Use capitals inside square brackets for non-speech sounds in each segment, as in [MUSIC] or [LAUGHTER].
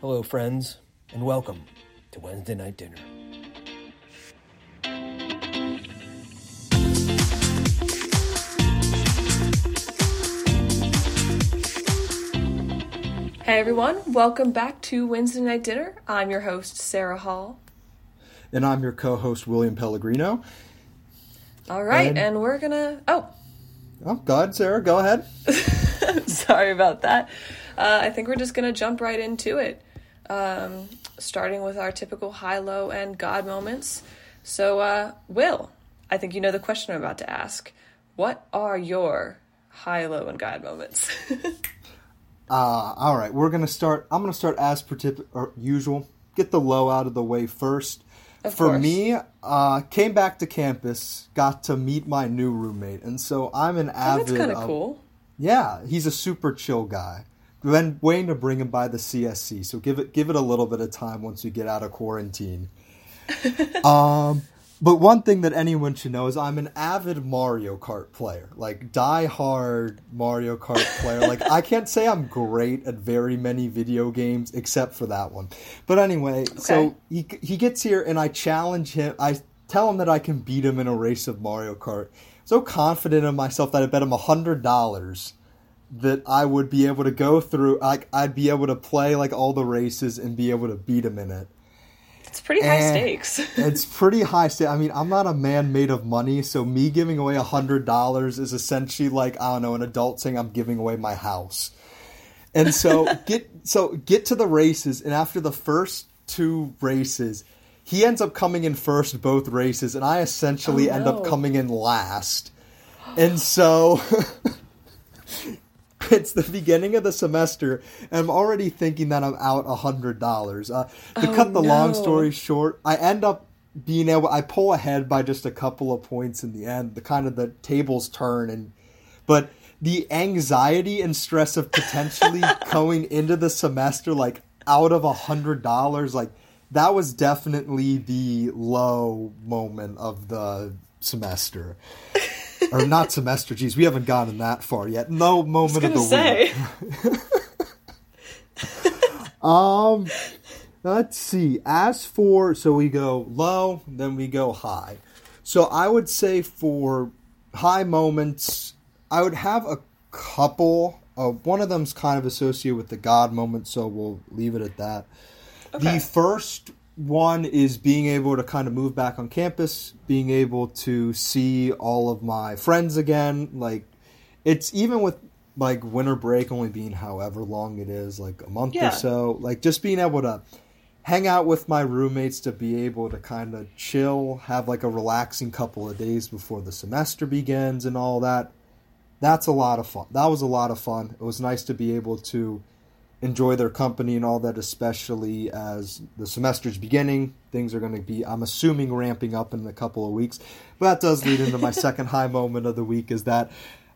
Hello, friends, and welcome to Wednesday Night Dinner. Hey everyone, welcome back to Wednesday Night Dinner. I'm your host, Sarah Hall. And I'm your co host, William Pellegrino. All right, And- and, we're gonna. Oh, Oh, go ahead, Sarah, go ahead. [LAUGHS] sorry about that. Uh, I think we're just gonna jump right into it, um, starting with our typical high, low, and God moments. So, uh, Will, I think you know the question I'm about to ask. What are your high, low, and God moments? [LAUGHS] Uh, all right, we're going to start. I'm going to start as per tip, or usual. Get the low out of the way first. Of For course. me, uh, came back to campus, got to meet my new roommate, and so I'm an Oh, avid. that's kind of cool. Yeah, he's a super chill guy. Been waiting to bring him by the CSC, so give it give it a little bit of time once we get out of quarantine. [LAUGHS] um, but one thing that anyone should know is I'm an avid Mario Kart player, like die hard Mario Kart player. like I can't say I'm great at very many video games except for that one. But anyway, Okay. so he he gets here and I challenge him. I tell him that I can beat him in a race of Mario Kart. So confident in myself that I bet him a hundred dollars that I would be able to go through. Like I'd be able to play like all the races and be able to beat him in it. It's pretty high eh, stakes. [LAUGHS] it's pretty high stakes. I mean, I'm not a man made of money, so me giving away a hundred dollars is essentially like I don't know, an adult saying I'm giving away my house. And so [LAUGHS] get so get to the races, and after the first two races, he ends up coming in first both races, and I essentially Oh, end up coming in last. And so [LAUGHS] it's the beginning of the semester, and I'm already thinking that I'm out a hundred dollars. Uh, to Oh, cut the long story short, I end up being able. I pull ahead by just a couple of points in the end. The kind of the tables turn, and but the anxiety and stress of potentially [LAUGHS] going into the semester like out of a hundred dollars, like that was definitely the low moment of the semester. [LAUGHS] or not semester. Geez, we haven't gotten that far yet. No moment of the gonna week. [LAUGHS] Um, let's see. As for so we go low, then we go high. So I would say for high moments, I would have a couple. Uh, one of them's kind of associated with the God moment, so we'll leave it at that. Okay. The first one is being able to kind of move back on campus, being able to see all of my friends again. Like, it's even with like winter break only being however long it is, like a month Yeah. or so, like just being able to hang out with my roommates to be able to kind of chill, have like a relaxing couple of days before the semester begins and all that. That's a lot of fun. That was a lot of fun. It was nice to be able to enjoy their company and all that, especially as the semester's beginning. Things are going to be, I'm assuming, ramping up in a couple of weeks. But that does lead into my [LAUGHS] second high moment of the week is that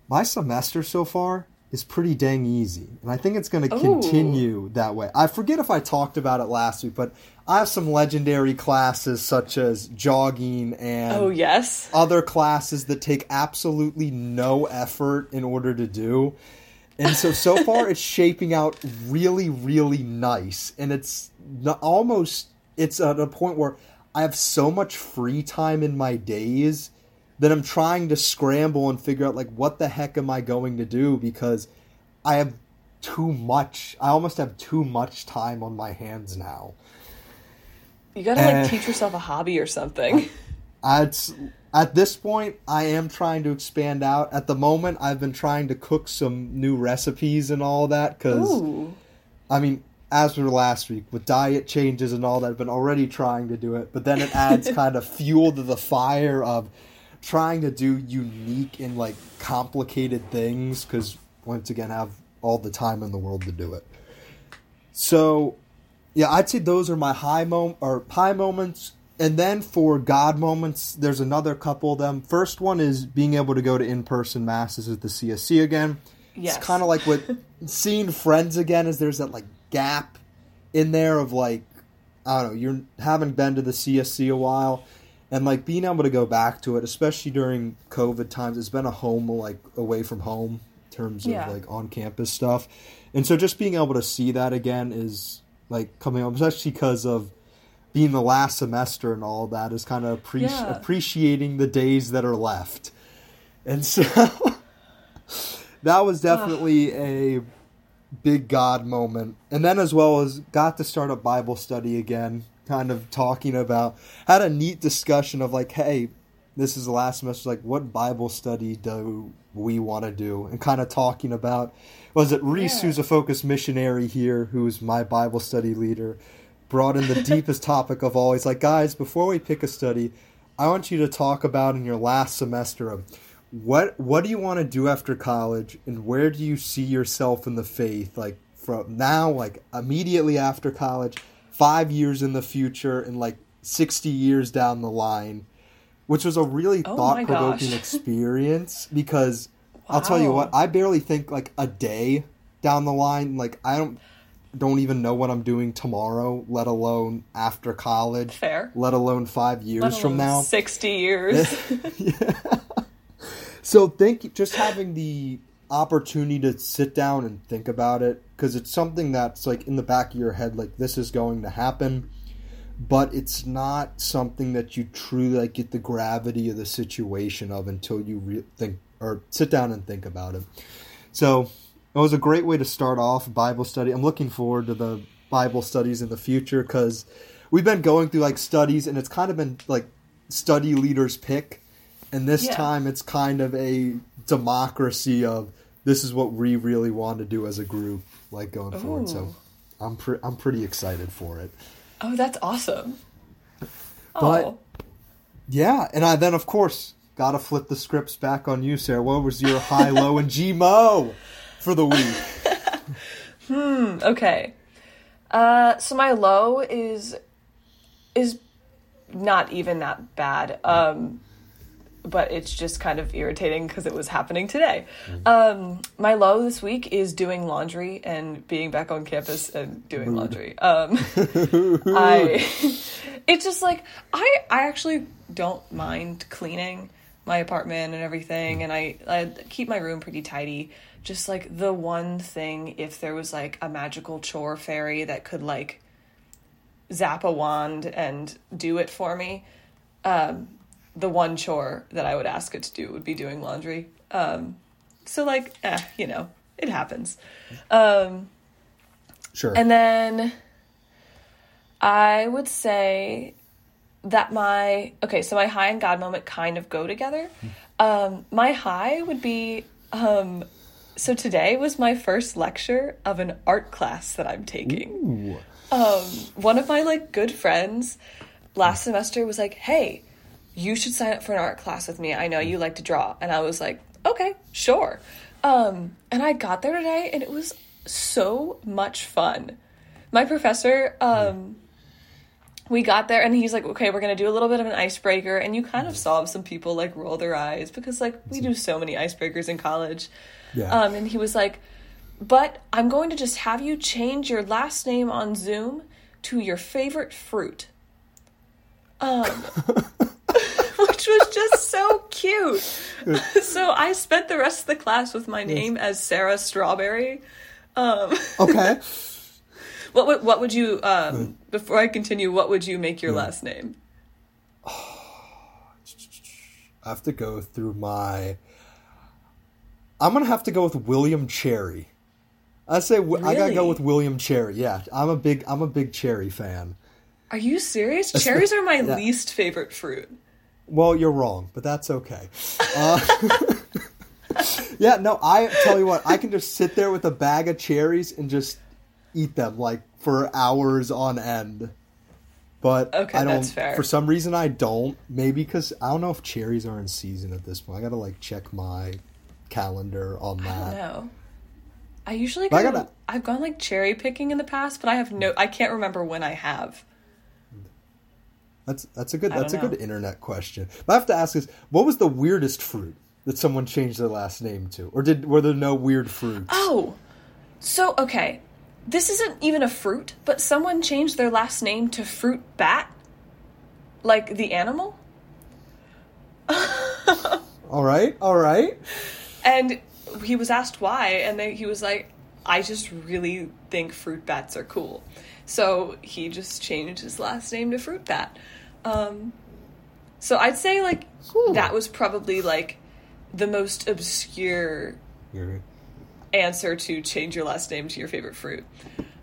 my semester so far is pretty dang easy. And I think it's going to continue that way. I forget if I talked about it last week, but I have some legendary classes such as jogging and oh yes. other classes that take absolutely no effort in order to do. And so so [LAUGHS] far it's shaping out really really nice and it's almost it's at a point where I have so much free time in my days that I'm trying to scramble and figure out like what the heck am I going to do because I have too much. I almost have too much time on my hands now. You gotta like Eh. teach yourself a hobby or something. [LAUGHS] It's at this point I am trying to expand out. At the moment, I've been trying to cook some new recipes and all that because I mean, as for last week with diet changes and all that, I've been already trying to do it, but then it adds [LAUGHS] kind of fuel to the fire of trying to do unique and like complicated things because once again, I have all the time in the world to do it. So, yeah, I'd say those are my high mom or high moments. And then for God moments, there's another couple of them. First one is being able to go to in person masses at the CSC again. Yes. It's kind of like what [LAUGHS] seeing friends again is there's that like gap in there of like I don't know, you haven't been to the CSC a while and like being able to go back to it, especially during COVID times, it's been a home like away from home in terms of like on campus stuff. And so just being able to see that again is like coming home, especially because of being the last semester and all that, is kind of appreci- Yeah. appreciating the days that are left. And so [LAUGHS] that was definitely a big God moment. And then, as well as got to start a Bible study again, kind of talking about, had a neat discussion of like, hey, this is the last semester, like, what Bible study do we want to do? And kind of talking about, was it Reese, Yeah. who's a focused missionary here, who's my Bible study leader, brought in the [LAUGHS] deepest topic of all. He's like, guys, before we pick a study, I want you to talk about in your last semester of what what do you want to do after college and where do you see yourself in the faith? Like from now like immediately after college 5 years in the future and like 60 years down the line which was a really Oh thought-provoking [LAUGHS] experience because I'll tell you what I barely think like a day down the line like I don't don't even know what I'm doing tomorrow let alone after college Fair. let alone 5 years Let from now 60 [LAUGHS] years. So think just having the opportunity to sit down and think about it because it's something that's like in the back of your head like this is going to happen but it's not something that you truly like get the gravity of the situation of until you re- think or sit down and think about it. So it was a great way to start off Bible study. I'm looking forward to the Bible studies in the future because we've been going through like studies and it's kind of been like study leaders pick. And this Yeah. time it's kind of a democracy of this is what we really want to do as a group, like going forward. So oh. I'm pre- I'm pretty excited for it. oh, that's awesome. But- oh. Yeah, and I then of course got to flip the scripts back on you, Sarah. What was your high, low, and GMO [LAUGHS] for the week? [LAUGHS] Hmm. Okay. Uh, so my low is is not even that bad. Um, but it's just kind of irritating because it was happening today. Um, my low this week is doing laundry and being back on campus and doing laundry. Um, [LAUGHS] I [LAUGHS] it's just like I I actually don't mind cleaning my apartment and everything and I, I keep my room pretty tidy. Just like the one thing if there was like a magical chore fairy that could like zap a wand and do it for me. Um the one chore that I would ask it to do would be doing laundry. Um so like eh, you know, it happens. Um Sure. and then I would say that my okay, so my high and God moment kind of go together. Um, my high would be um, so today was my first lecture of an art class that I'm taking. Um, one of my like good friends last semester was like, "Hey, you should sign up for an art class with me. I know you like to draw." And I was like, "Okay, sure." Um, and I got there today and it was so much fun. My professor um we got there and he's like, "Okay, we're going to do a little bit of an icebreaker." And you kind of saw some people like roll their eyes because like we do so many icebreakers in college. Yeah. Um and he was like, "But I'm going to just have you change your last name on Zoom to your favorite fruit." Um [LAUGHS] which was just so cute. [LAUGHS] so I spent the rest of the class with my name as Sarah Strawberry. Um okay. [LAUGHS] what would what would you um before I continue, what would you make your last name? [SIGHS] I have to go through my. I'm gonna have to go with William Cherry. I say wi- I gotta go with William Cherry. Yeah, I'm a big I'm a big cherry fan. Are you serious? Cherries are my [LAUGHS] yeah. least favorite fruit. Well, you're wrong, but that's okay. Uh, [LAUGHS] yeah, no, I tell you what, I can just sit there with a bag of cherries and just eat them like for hours on end. But Okay, I don't. For some reason, I don't. Maybe because I don't know if cherries are in season at this point. I gotta like check my calendar on I that. know. I usually But I gotta, I've gone like cherry picking in the past, but I have no I can't remember when I have. That's that's a good that's a know. good internet question. But I have to ask is, what was the weirdest fruit that someone changed their last name to, or did were there no weird fruits? Oh. So okay. This isn't even a fruit, but someone changed their last name to fruit bat. Like the animal? [LAUGHS] All right, all right. And he was asked why, and they, he was like, I just really think fruit bats are cool. So he just changed his last name to Fruit Bat. Um, so I'd say like Cool. that was probably like the most obscure answer to change your last name to your favorite fruit.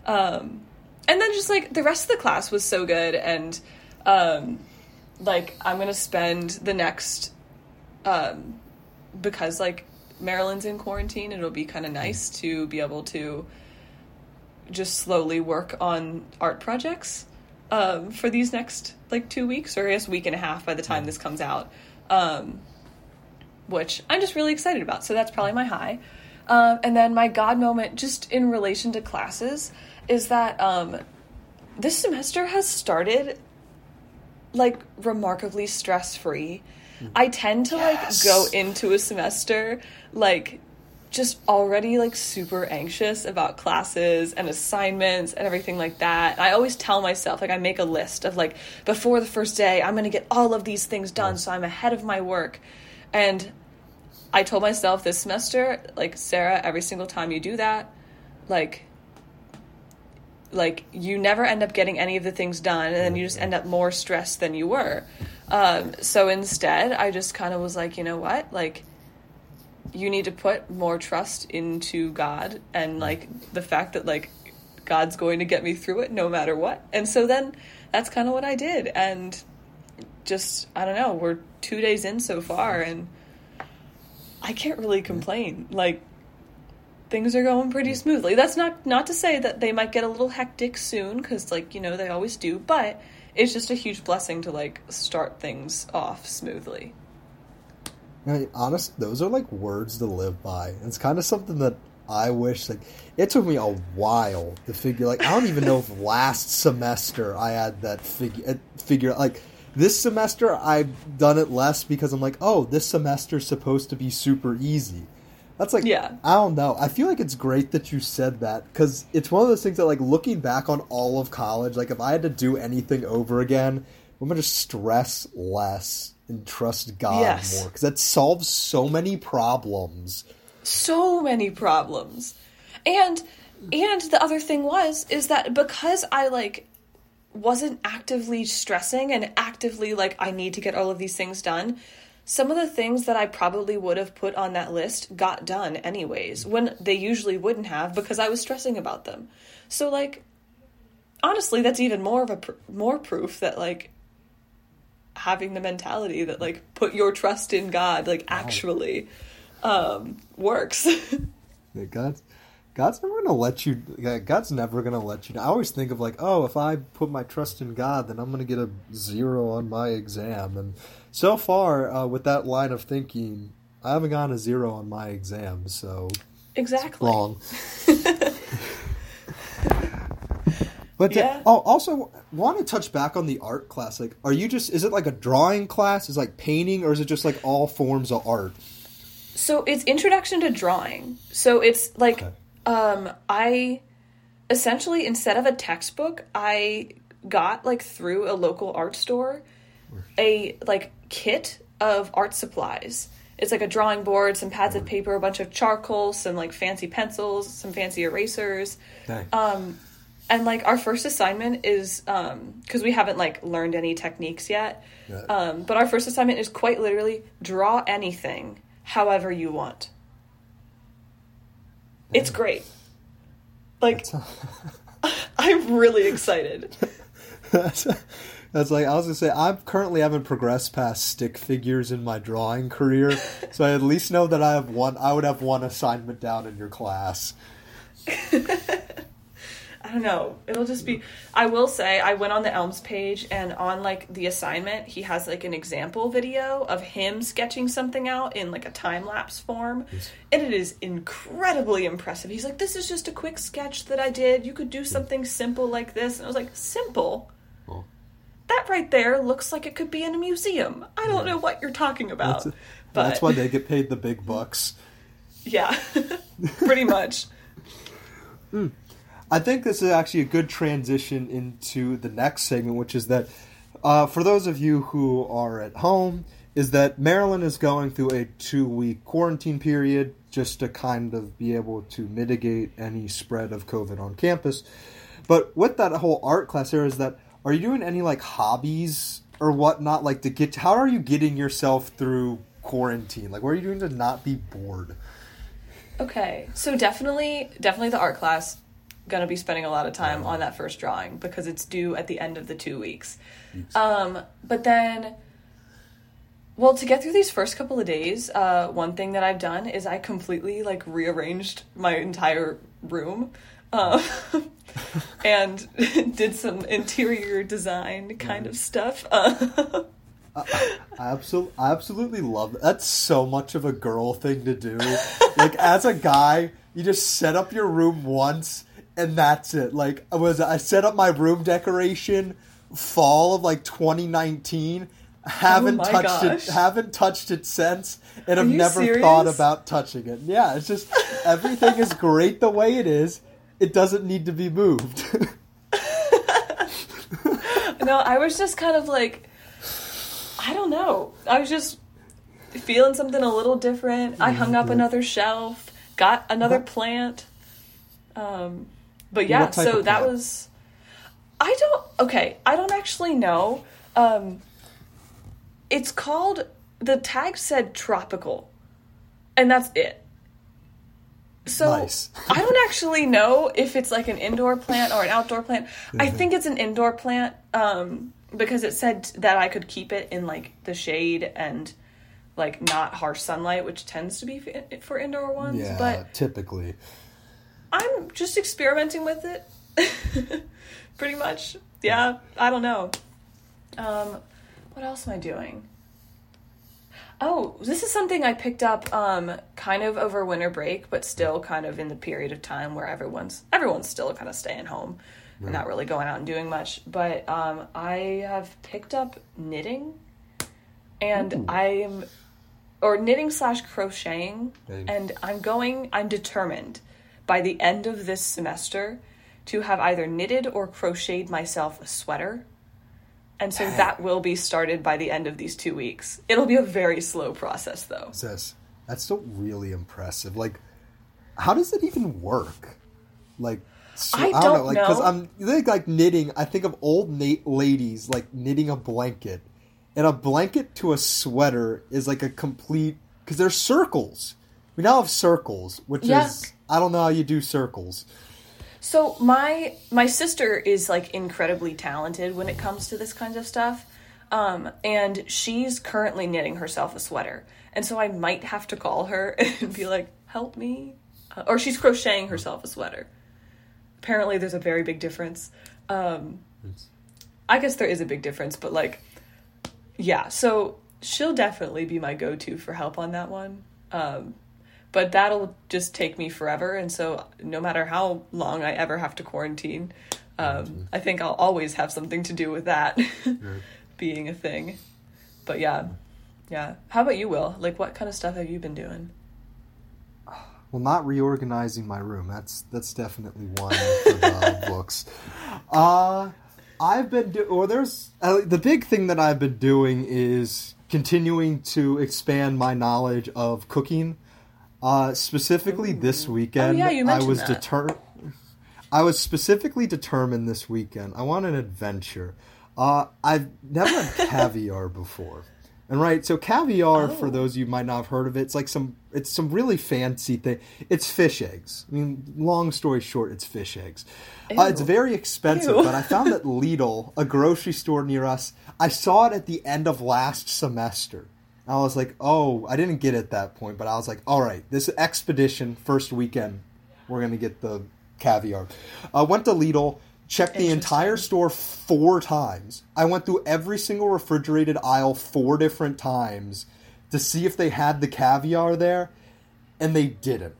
Um, and then just like the rest of the class was so good, and um, like I'm gonna spend the next um, because like Maryland's in quarantine, it'll be kind of nice to be able to just slowly work on art projects um, for these next like two weeks or I guess week and a half by the time this comes out. Um, which I'm just really excited about. So that's probably my high. Um, and then my God moment, just in relation to classes, is that um, this semester has started like remarkably stress free. I tend to Yes. like go into a semester like just already like super anxious about classes and assignments and everything like that. I always tell myself like I make a list of like before the first day I'm going to get all of these things done so I'm ahead of my work. And I told myself this semester like Sarah every single time you do that like like you never end up getting any of the things done and then you just mm-hmm. end up more stressed than you were. Um, so instead i just kind of was like you know what? Like you need to put more trust into god and mm-hmm. like the fact that like god's going to get me through it no matter what. And so then that's kind of what i did and just i don't know we're two days in so far mm-hmm. and i can't really complain like things are going pretty smoothly. That's not not to say that they might get a little hectic soon cuz like, you know, they always do, but it's just a huge blessing to like start things off smoothly. I mean, honest, those are like words to live by. It's kind of something that I wish like it took me a while to figure. Like I don't even know if last semester I had that figure figure like this semester I've done it less because I'm like, oh, this semester's supposed to be super easy. That's like, Yeah. I don't know. I feel like it's great that you said that because it's one of those things that, like, looking back on all of college, like, if I had to do anything over again, I'm gonna just stress less and trust God Yes. more because that solves so many problems. so many problems. And and the other thing was is that because I like wasn't actively stressing and actively like I need to get all of these things done, some of the things that I probably would have put on that list got done anyways when they usually wouldn't have because I was stressing about them. So like honestly that's even more of a pr- more proof that like having the mentality that like put your trust in God like actually um works. [LAUGHS] Yeah, God's God's never gonna let you. God's never gonna let you. I always think of like, oh, if I put my trust in God, then I'm gonna get a zero on my exam. And so far, uh, with that line of thinking, I haven't gotten a zero on my exam. So exactly. wrong. [LAUGHS] But uh, Yeah. oh, also want to touch back on the art class. Like, are you just? Is it like a drawing class? Is it like painting, or is it just like all forms of art? So it's introduction to drawing. So it's like Okay. Um I essentially instead of a textbook, I got like through a local art store a like kit of art supplies. It's like a drawing board, some pads of paper, a bunch of charcoal, some like fancy pencils, some fancy erasers. Um, and like our first assignment is because we haven't like learned any techniques yet. Yeah. Um, but our first assignment is quite literally draw anything however you want. It's great. Like [LAUGHS] I'm really excited. that's, that's like I was gonna say. I currently haven't progressed past stick figures in my drawing career, so I at least know that I have one. I would have one assignment down in your class. [LAUGHS] I don't know. It'll just be. I will say, I went on the Elms page, and on like the assignment, he has like an example video of him sketching something out in like a time lapse form, and it is incredibly impressive. He's like, "This is just a quick sketch that I did. You could do something simple like this," and I was like, "Simple." Oh. That right there looks like it could be in a museum. I don't know what you're talking about. That's, but that's why they get paid the big bucks. [LAUGHS] yeah, [LAUGHS] pretty much. [LAUGHS] Hmm. I think this is actually a good transition into the next segment, which is that uh, for those of you who are at home, is that Maryland is going through a two week quarantine period. just to kind of be able to mitigate any spread of COVID on campus. But with that whole art class here, is that are you doing any like hobbies or whatnot like to get how are you getting yourself through quarantine? Like what are you doing to not be bored? Okay, so definitely, definitely the art class. Gonna be spending a lot of time on that first drawing because it's due at the end of the two weeks. Um, but then, well, to get through these first couple of days, uh, one thing that I've done is I completely like rearranged my entire room. Um, [LAUGHS] and [LAUGHS] did some interior design kind of stuff. Uh, [LAUGHS] I absolutely, I absolutely love that. That's so much of a girl thing to do. like as a guy, you just set up your room once and that's it. Like I was I set up my room decoration fall of like 2019. Haven't Oh touched gosh. it. Haven't touched it since, and Are have never serious? thought about touching it. Yeah, it's just everything is great the way it is. It doesn't need to be moved. [LAUGHS] no, I was just kind of like, I don't know. I was just feeling something a little different. I hung up another shelf, got another plant. Um, but yeah, so that was. I don't. Okay, I don't actually know. Um, it's called. The tag said tropical, and that's it. So Nice. [LAUGHS] I don't actually know if it's like an indoor plant or an outdoor plant. I think it's an indoor plant um, because it said that I could keep it in like the shade and like not harsh sunlight, which tends to be for indoor ones. yeah, But typically. I'm just experimenting with it. [LAUGHS] Pretty much. Yeah, I don't know. Um, what else am I doing? Oh, this is something I picked up um, kind of over winter break, but still kind of in the period of time where everyone's everyone's still kind of staying home and not really going out and doing much. But um, I have picked up knitting, and I am or knitting slash crocheting, and I'm going. I'm determined by the end of this semester to have either knitted or crocheted myself a sweater. And so that will be started by the end of these two weeks. It'll be a very slow process, though. Sis, that's still really impressive. Like, how does it even work? Like, so, I don't, don't know. Like, because. I'm think like knitting. I think of old na- ladies like knitting a blanket, and a blanket to a sweater is like a complete because they're circles. We now have circles, which Yeah. is I don't know how you do circles. So my my sister is like incredibly talented when it comes to this kinds of stuff. Um, and she's currently knitting herself a sweater. And so I might have to call her [LAUGHS] and be like, "Help me." Uh, or she's crocheting herself a sweater. Apparently there's a very big difference. Um, I guess there is a big difference, but like yeah, so she'll definitely be my go-to for help on that one. Um, but that'll just take me forever and so no matter how long i ever have to quarantine um, i think i'll always have something to do with that [LAUGHS] being a thing. But yeah. Yeah. How about you will? Like what kind of stuff have you been doing? Well, not reorganizing my room. That's that's definitely one for the [LAUGHS] books. Uh I've been do- or there's uh, the big thing that I've been doing is continuing to expand my knowledge of cooking. Uh, specifically this weekend, Oh, yeah, you I was that. deter. I was specifically determined this weekend. I want an adventure. Uh, I've never had [LAUGHS] caviar before, and right, so caviar for Oh. those of you who might not have heard of it, it's like some it's some really fancy thing. It's fish eggs. I mean, long story short, it's fish eggs. Uh, it's very expensive, but I found [LAUGHS] that Lidl, a grocery store near us, I saw it at the end of last semester. I was like, oh, I didn't get it at that point, but I was like, all right, this expedition first weekend, we're gonna get the caviar. I went to Lidl, checked the entire store four times. I went through every single refrigerated aisle four different times to see if they had the caviar there, and they didn't.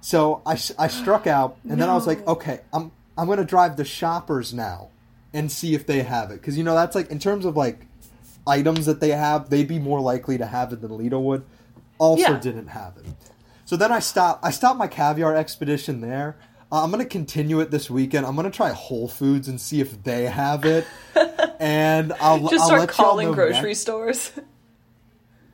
So I, I struck out, and then I was like, okay, I'm I'm gonna drive the shoppers now and see if they have it, because you know that's like in terms of like items that they have, they'd be more likely to have it than Lidl would. Also, Yeah. didn't have it. So then I stopped. I stopped my caviar expedition there. Uh, I'm gonna continue it this weekend. I'm gonna try Whole Foods and see if they have it, [LAUGHS] and I'll just I'll start let calling grocery next- stores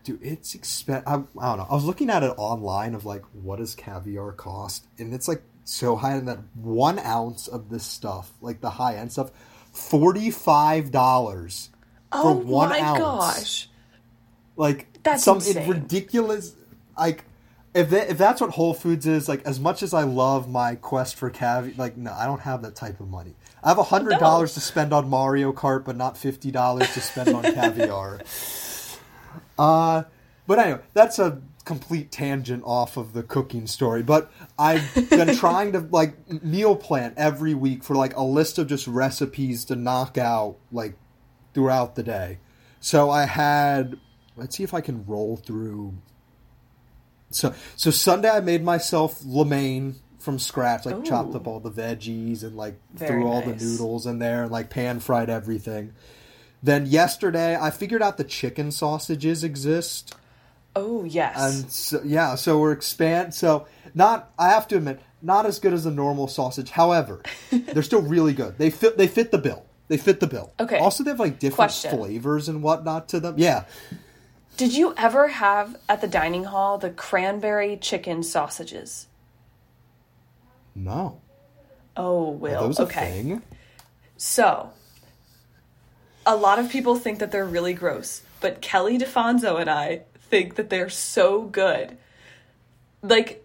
Dude, it's expensive. I, I don't know. I was looking at it online of like what does caviar cost, and it's like so high in that one ounce of this stuff, like the high end stuff, forty five dollars Oh for one my ounce. gosh. Like That's some ridiculous. Like if that, if that's what Whole Foods is, like as much as I love my quest for caviar, like no, I don't have that type of money. I have hundred dollars to spend on Mario Kart, but not fifty dollars to spend on caviar. [LAUGHS] Uh, but anyway, that's a complete tangent off of the cooking story. But I've been [LAUGHS] trying to like meal plan every week for like a list of just recipes to knock out like throughout the day. So I had let's see if I can roll through. So so Sunday I made myself lo mein from scratch, like chopped up all the veggies and like Very threw all the noodles in there and like pan fried everything. Then yesterday I figured out the chicken sausages exist. Oh yes. And so, yeah, so we're expand. So not, I have to admit, not as good as a normal sausage. However, [LAUGHS] they're still really good. They fit. They fit the bill. They fit the bill. Okay. Also, they have like different Question. flavors and whatnot to them. Yeah. Did you ever have at the dining hall the cranberry chicken sausages? No. Oh, Are Will. those a okay. thing? So, a lot of people think that they're really gross, but Kelly DeFonso and I think that they're so good. Like,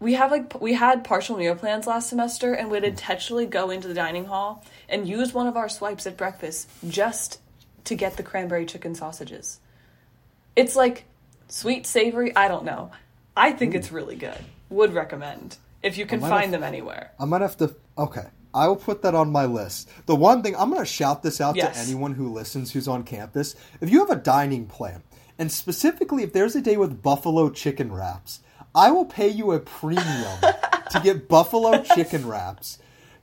we have like we had partial meal plans last semester, and we'd intentionally go into the dining hall and use one of our swipes at breakfast just to get the cranberry chicken sausages. It's like sweet, savory. I don't know. I think it's really good. Would recommend if you can find have- them anywhere. I might have to. Okay. I will put that on my list. The one thing I'm going to shout this out Yes. to anyone who listens who's on campus. If you have a dining plan, and specifically if there's a day with buffalo chicken wraps, I will pay you a premium [LAUGHS] to get buffalo chicken wraps.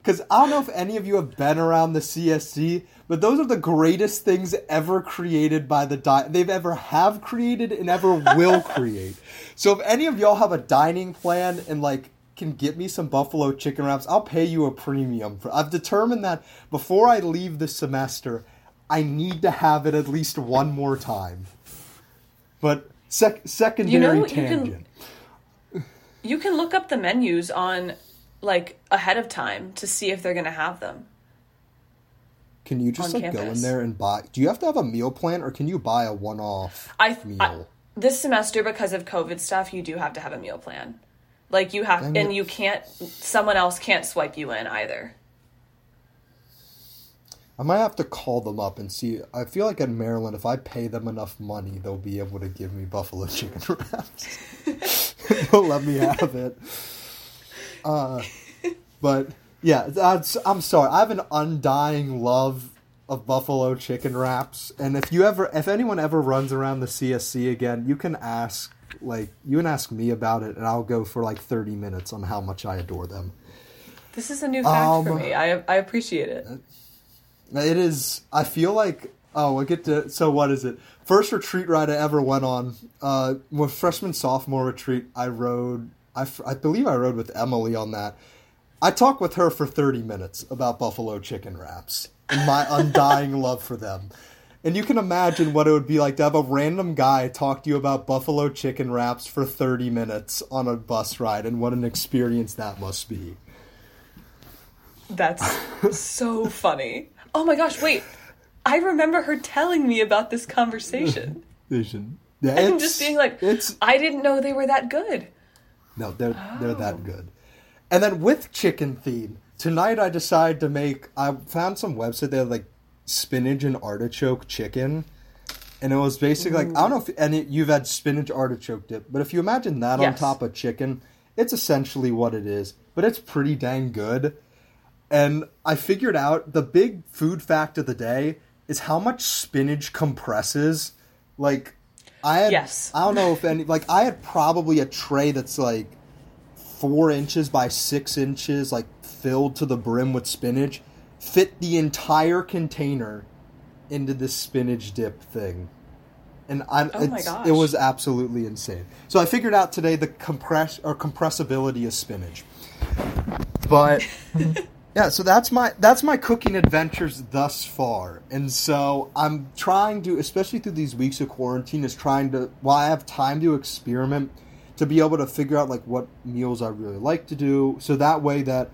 Because I don't know if any of you have been around the CSC, but those are the greatest things ever created by the di- they've ever have created and ever will [LAUGHS] create. So if any of y'all have a dining plan and like can get me some buffalo chicken wraps, I'll pay you a premium. For I've determined that before I leave the semester, I need to have it at least one more time. But sec- secondary You know, you can- tangent. You can look up the menus on like ahead of time to see if they're going to have them. Can you just like go in there and buy? Do you have to have a meal plan, or can you buy a one-off I, meal? I this semester because of COVID stuff, you do have to have a meal plan. Like you have Dang and it. you can't someone else can't swipe you in either. I might have to call them up and see. I feel like in Maryland, if I pay them enough money, they'll be able to give me buffalo chicken [LAUGHS] wraps. [LAUGHS] they'll let me have it. Uh, but yeah, I'm sorry. I have an undying love of buffalo chicken wraps, and if you ever, if anyone ever runs around the CSC again, you can ask. Like you can ask me about it, and I'll go for like thirty minutes on how much I adore them. This is a new fact for Um, me. I I appreciate it. It is. I feel like. Oh, I get to. So what is it? First retreat ride I ever went on. Uh, freshman sophomore retreat, I rode. I, f- I believe I rode with Emily on that. I talked with her for thirty minutes about buffalo chicken wraps and my [LAUGHS] undying love for them. And you can imagine what it would be like to have a random guy talk to you about buffalo chicken wraps for 30 minutes on a bus ride and what an experience that must be. That's so funny. Oh my gosh, wait. I remember her telling me about this conversation. [LAUGHS] Vision. Yeah, And just being like, I didn't know they were that good. No, they're they're Oh. that good. And then with chicken theme, tonight I decided to make. I found some website that had like spinach and artichoke chicken, and it was basically like I don't know if any you've had spinach artichoke dip, but if you imagine that on top of chicken, it's essentially what it is. But it's pretty dang good. And I figured out the big food fact of the day is how much spinach compresses. Like, I had, Yes. I don't know if any, like, I had probably a tray that's like four inches by six inches, like filled to the brim with spinach, fit the entire container into this spinach dip thing. And I, Oh my gosh. it was absolutely insane. So I figured out today the compress or compressibility of spinach. But [LAUGHS] Yeah, so that's my that's my cooking adventures thus far, and so I'm trying to, especially through these weeks of quarantine, is trying to while I have time to experiment, to be able to figure out like what meals I really like to do, so that way that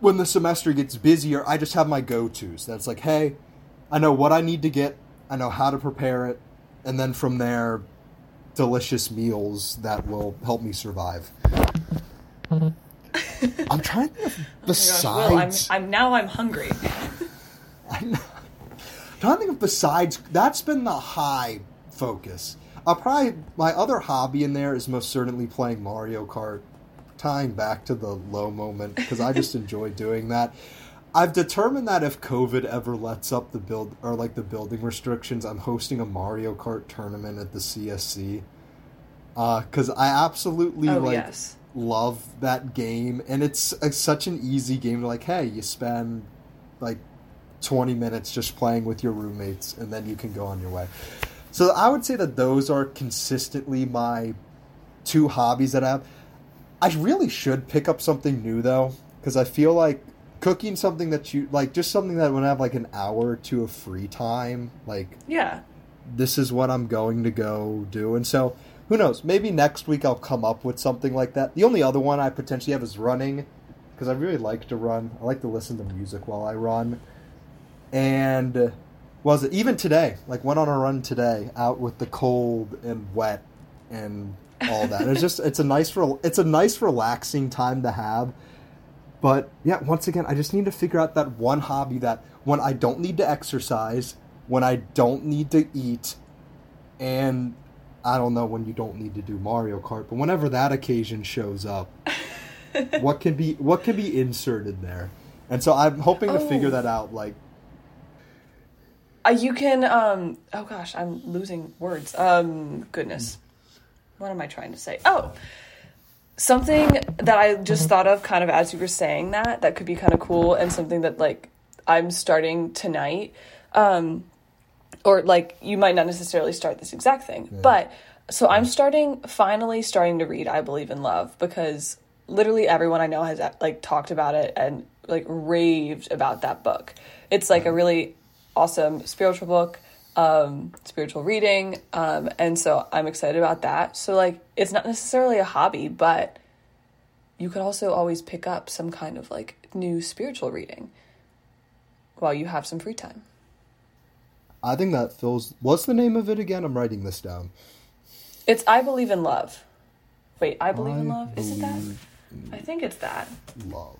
when the semester gets busier, I just have my go tos. That's like, hey, I know what I need to get, I know how to prepare it, and then from there, delicious meals that will help me survive. Mm-hmm. [LAUGHS] I'm trying to think of Oh gosh, I'm, besides. I'm now I'm hungry. [LAUGHS] [LAUGHS] I'm trying to think of besides. That's been the high focus. I'll probably my other hobby in there is most certainly playing Mario Kart. Tying back to the low moment because I just enjoy doing that. I've determined that if COVID ever lets up the build or like the building restrictions, I'm hosting a Mario Kart tournament at the CSC. Because uh, I absolutely Oh, like yes. Love that game, and it's, it's such an easy game. To like, hey, you spend like 20 minutes just playing with your roommates, and then you can go on your way. So I would say that those are consistently my two hobbies that I have. I really should pick up something new though, because I feel like cooking something that you like, just something that when I have like an hour or two of free time, like Yeah. this is what I'm going to go do. And so, who knows? Maybe next week I'll come up with something like that. The only other one I potentially have is running, because I really like to run. I like to listen to music while I run. And uh, was it even today? Like went on a run today, out with the cold and wet and all that. it's just it's a nice it's a nice relaxing time to have. But yeah, once again, I just need to figure out that one hobby that when I don't need to exercise, when I don't need to eat, and I don't know when you don't need to do Mario Kart, but whenever that occasion shows up, [LAUGHS] what can be what can be inserted there? And so I'm hoping to figure Oh. that out. Like, Uh, you can. Um. Oh gosh, I'm losing words. Um. Goodness. What am I trying to say? Oh, something that I just thought of, kind of as you were saying that, that could be kind of cool, and something that like I'm starting tonight. Um, or like you might not necessarily start this exact thing, but so I'm starting finally starting to read I Believe in Love because literally everyone I know has like talked about it and like raved about that book. It's like a really awesome spiritual book, um, spiritual reading, um, and so I'm excited about that. So like it's not necessarily a hobby, but you could also always pick up some kind of like new spiritual reading while you have some free time. I think that fills. What's the name of it again? I'm writing this down. It's I Believe in Love. Wait, I Believe in I Love? Is it that? I think it's that. Love.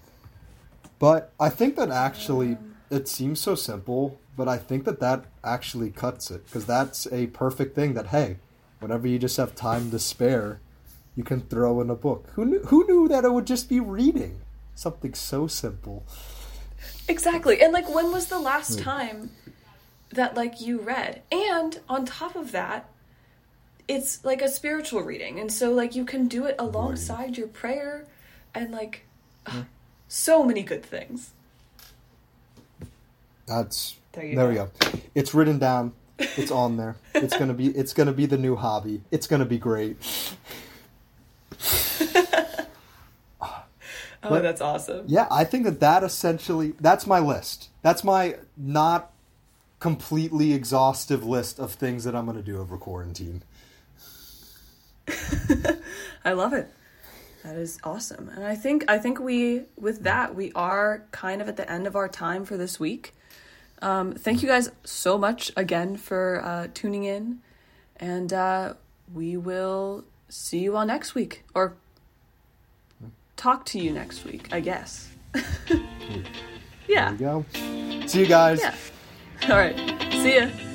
But I think that actually it seems so simple, but I think that that actually cuts it because that's a perfect thing. That hey, whenever you just have time to spare, you can throw in a book. Who knew? Who knew that it would just be reading something so simple? Exactly. And like when was the last hmm. time that like you read? And on top of that, it's like a spiritual reading. And so like you can do it alongside your prayer and like hmm. ugh, so many good things. That's There you we go. It's written down. It's on there. It's gonna be. It's gonna be the new hobby. It's gonna be great. [LAUGHS] Oh, But- that's awesome. Yeah, I think that that essentially that's my list. That's my not completely exhaustive list of things that I'm going to do over quarantine. [LAUGHS] I love it. That is awesome. And I think I think we with that we are kind of at the end of our time for this week. Um, thank you guys so much again for uh, tuning in, and uh, we will see you all next week or talk to you next week. I guess. [LAUGHS] yeah. There you go. See you guys. Yeah. All right. See ya.